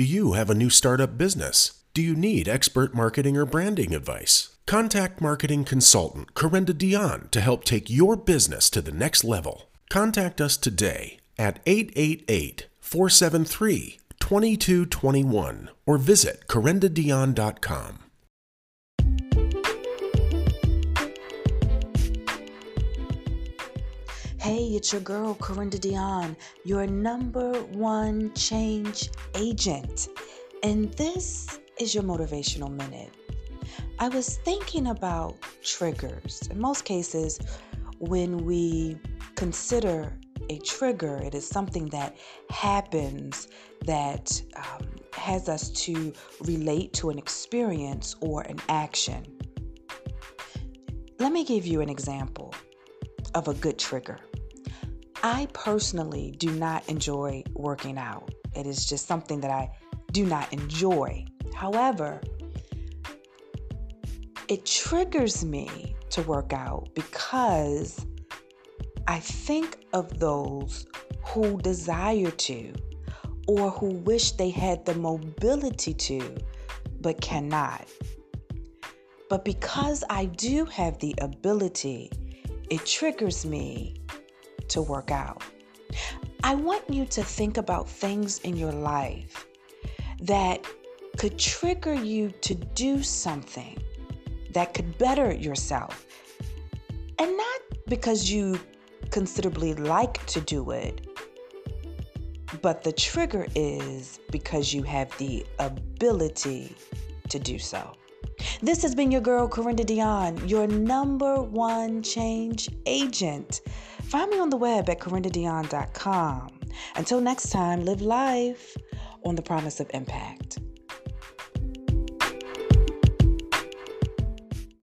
Do you have a new startup business? Do you need expert marketing or branding advice? Contact marketing consultant Corinda Dion to help take your business to the next level. Contact us today at 888 473 2221 or visit corindadion.com. Hey, it's your girl, Corinda Dion, your number one change agent. And this is your motivational minute. I was thinking about triggers. In most cases, when we consider a trigger, it is something that happens that um, has us to relate to an experience or an action. Let me give you an example of a good trigger. I personally do not enjoy working out. It is just something that I do not enjoy. However, it triggers me to work out because I think of those who desire to or who wish they had the mobility to but cannot. But because I do have the ability, it triggers me to work out. I want you to think about things in your life that could trigger you to do something that could better yourself. And not because you considerably like to do it, but the trigger is because you have the ability to do so. This has been your girl, Corinda Dion, your number one change agent. Find me on the web at corindadion.com. Until next time, live life on the promise of impact.